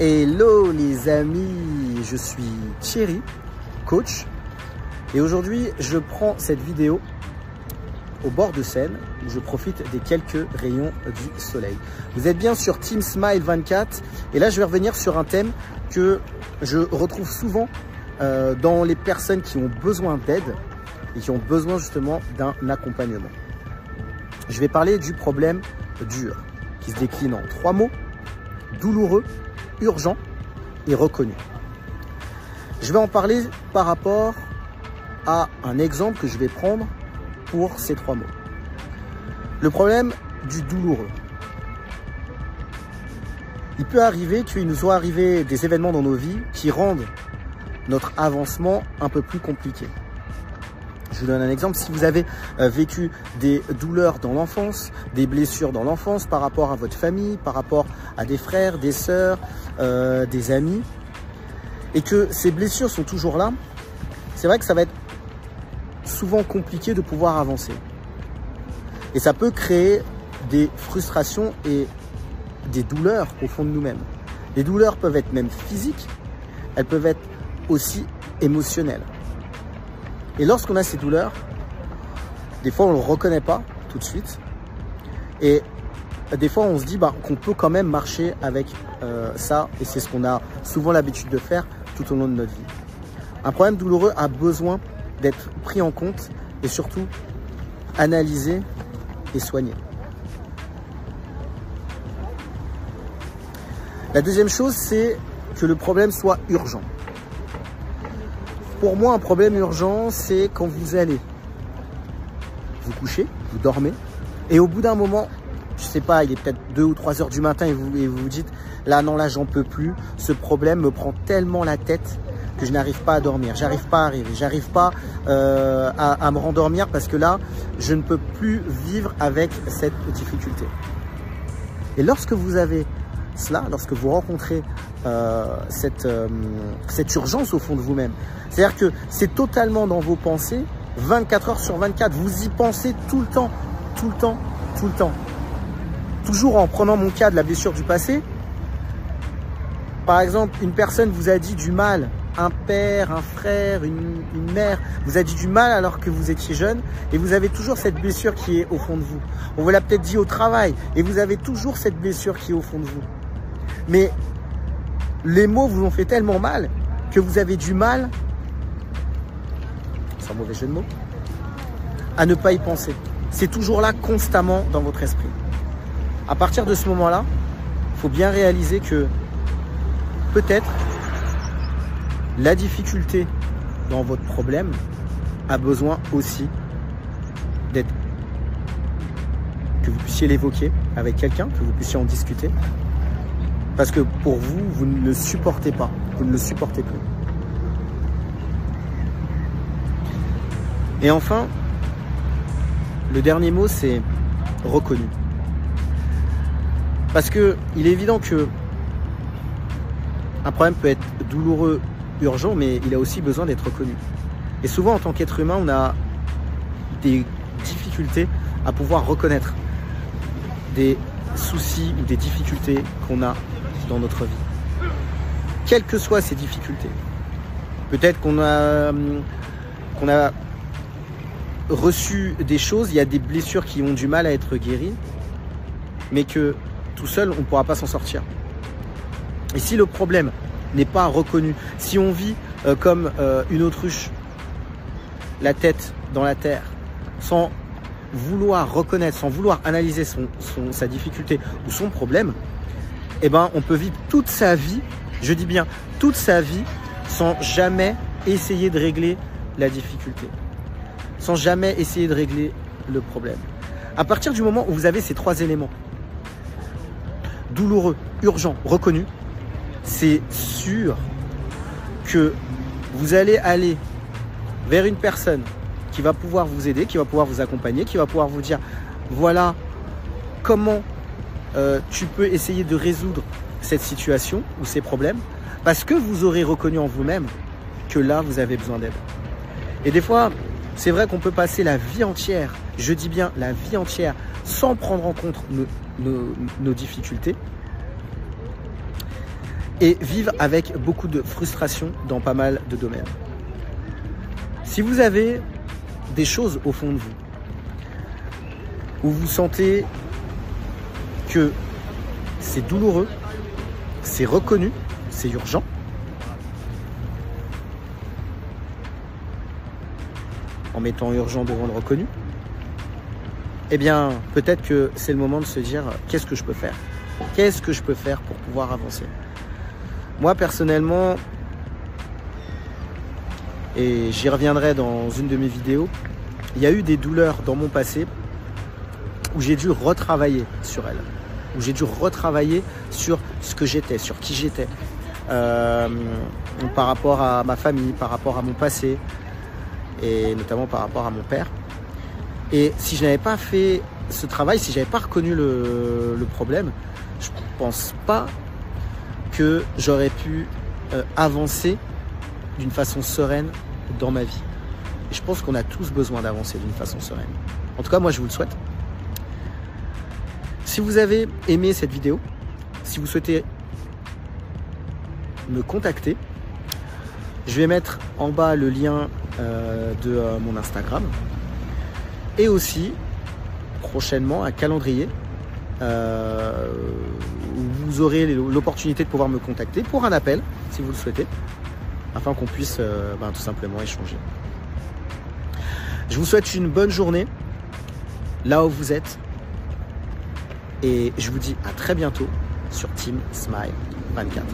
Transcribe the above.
Hello les amis, je suis Thierry, coach, et aujourd'hui je prends cette vidéo au bord de Seine où je profite des quelques rayons du soleil. Vous êtes bien sur Team Smile 24 et là je vais revenir sur un thème que je retrouve souvent euh, dans les personnes qui ont besoin d'aide et qui ont besoin justement d'un accompagnement. Je vais parler du problème dur qui se décline en trois mots, douloureux, urgent et reconnu. Je vais en parler par rapport à un exemple que je vais prendre pour ces trois mots. Le problème du douloureux. Il peut arriver qu'il nous soit arrivé des événements dans nos vies qui rendent notre avancement un peu plus compliqué. Je vous donne un exemple. Si vous avez euh, vécu des douleurs dans l'enfance, des blessures dans l'enfance par rapport à votre famille, par rapport à des frères, des sœurs, euh, des amis, et que ces blessures sont toujours là, c'est vrai que ça va être souvent compliqué de pouvoir avancer. Et ça peut créer des frustrations et des douleurs au fond de nous-mêmes. Les douleurs peuvent être même physiques, elles peuvent être aussi émotionnelles. Et lorsqu'on a ces douleurs, des fois on ne le reconnaît pas tout de suite. Et des fois on se dit bah, qu'on peut quand même marcher avec euh, ça. Et c'est ce qu'on a souvent l'habitude de faire tout au long de notre vie. Un problème douloureux a besoin d'être pris en compte et surtout analysé et soigné. La deuxième chose, c'est que le problème soit urgent. Pour moi, un problème urgent, c'est quand vous allez vous coucher, vous dormez, et au bout d'un moment, je sais pas, il est peut-être 2 ou 3 heures du matin et vous vous, dites, là non, là j'en peux plus, ce problème me prend tellement la tête que je n'arrive pas à dormir, j'arrive pas à arriver, j'arrive pas euh, à, à me rendormir parce que là, je ne peux plus vivre avec cette difficulté. Et lorsque vous avez cela, lorsque vous rencontrez euh, cette, euh, cette urgence au fond de vous-même. C'est-à-dire que c'est totalement dans vos pensées, 24 heures sur 24, vous y pensez tout le temps, tout le temps, tout le temps. Toujours en prenant mon cas de la blessure du passé, par exemple, une personne vous a dit du mal, un père, un frère, une, une, mère, vous a dit du mal alors que vous étiez jeune et vous avez toujours cette blessure qui est au fond de vous. On vous l'a peut-être dit au travail et vous avez toujours cette blessure qui est au fond de vous. Mais les mots vous ont fait tellement mal que vous avez du mal, sans mauvais jeu de mots, à ne pas y penser. C'est toujours là constamment dans votre esprit. À partir de ce moment-là, il faut bien réaliser que peut-être la difficulté dans votre problème a besoin aussi d'être que vous puissiez l'évoquer avec quelqu'un, que vous puissiez en discuter, parce que pour vous, vous ne le supportez pas. Vous ne le supportez plus. Et enfin, le dernier mot, c'est reconnu. Parce que il est évident que un problème peut être douloureux, urgent, mais il a aussi besoin d'être reconnu. Et souvent, en tant qu'être humain, on a des difficultés à pouvoir reconnaître des soucis ou des difficultés qu'on a notre vie. Quelles que soient ces difficultés. Peut-être qu'on a, qu'on a reçu des choses, il y a des blessures qui ont du mal à être guéries, mais que tout seul, on ne pourra pas s'en sortir. Et si le problème n'est pas reconnu, si on vit euh, comme euh, une autruche, la tête dans la terre, sans vouloir reconnaître, sans vouloir analyser son, son, sa difficulté ou son problème, eh ben, on peut vivre toute sa vie, je dis bien toute sa vie, sans jamais essayer de régler la difficulté, sans jamais essayer de régler le problème. À partir du moment où vous avez ces trois éléments, douloureux, urgent, reconnu, c'est sûr que vous allez aller vers une personne qui va pouvoir vous aider, qui va pouvoir vous accompagner, qui va pouvoir vous dire voilà comment euh, tu peux essayer de résoudre cette situation ou ces problèmes parce que vous aurez reconnu en vous-même que là, vous avez besoin d'aide. Et des fois, c'est vrai qu'on peut passer la vie entière, je dis bien la vie entière, sans prendre en compte nos, difficultés. et vivent avec beaucoup de frustration dans pas mal de domaines. Si vous avez des choses au fond de vous, où vous sentez c'est douloureux, c'est reconnu, c'est urgent, en mettant urgent devant le reconnu, eh bien, peut-être que c'est le moment de se dire qu'est-ce que je peux faire? Qu'est-ce que je peux faire pour pouvoir avancer? Moi, personnellement, et j'y reviendrai dans une de mes vidéos, il y a eu des douleurs dans mon passé où j'ai dû retravailler sur elles, où j'ai dû retravailler sur ce que j'étais, sur qui j'étais, euh, par rapport à ma famille, par rapport à mon passé, et notamment par rapport à mon père. Et si je n'avais pas fait ce travail, si je n'avais pas reconnu le, problème, je ne pense pas que j'aurais pu euh, avancer d'une façon sereine dans ma vie. Je pense qu'on a tous besoin d'avancer d'une façon sereine. En tout cas, moi, je vous le souhaite. Si vous avez aimé cette vidéo, si vous souhaitez me contacter, je vais mettre en bas le lien euh, de euh, mon Instagram et aussi prochainement un calendrier euh, où vous aurez l'opportunité de pouvoir me contacter pour un appel si vous le souhaitez afin qu'on puisse ben, tout simplement échanger. Je vous souhaite une bonne journée là où vous êtes et je vous dis à très bientôt sur Team Smile 24.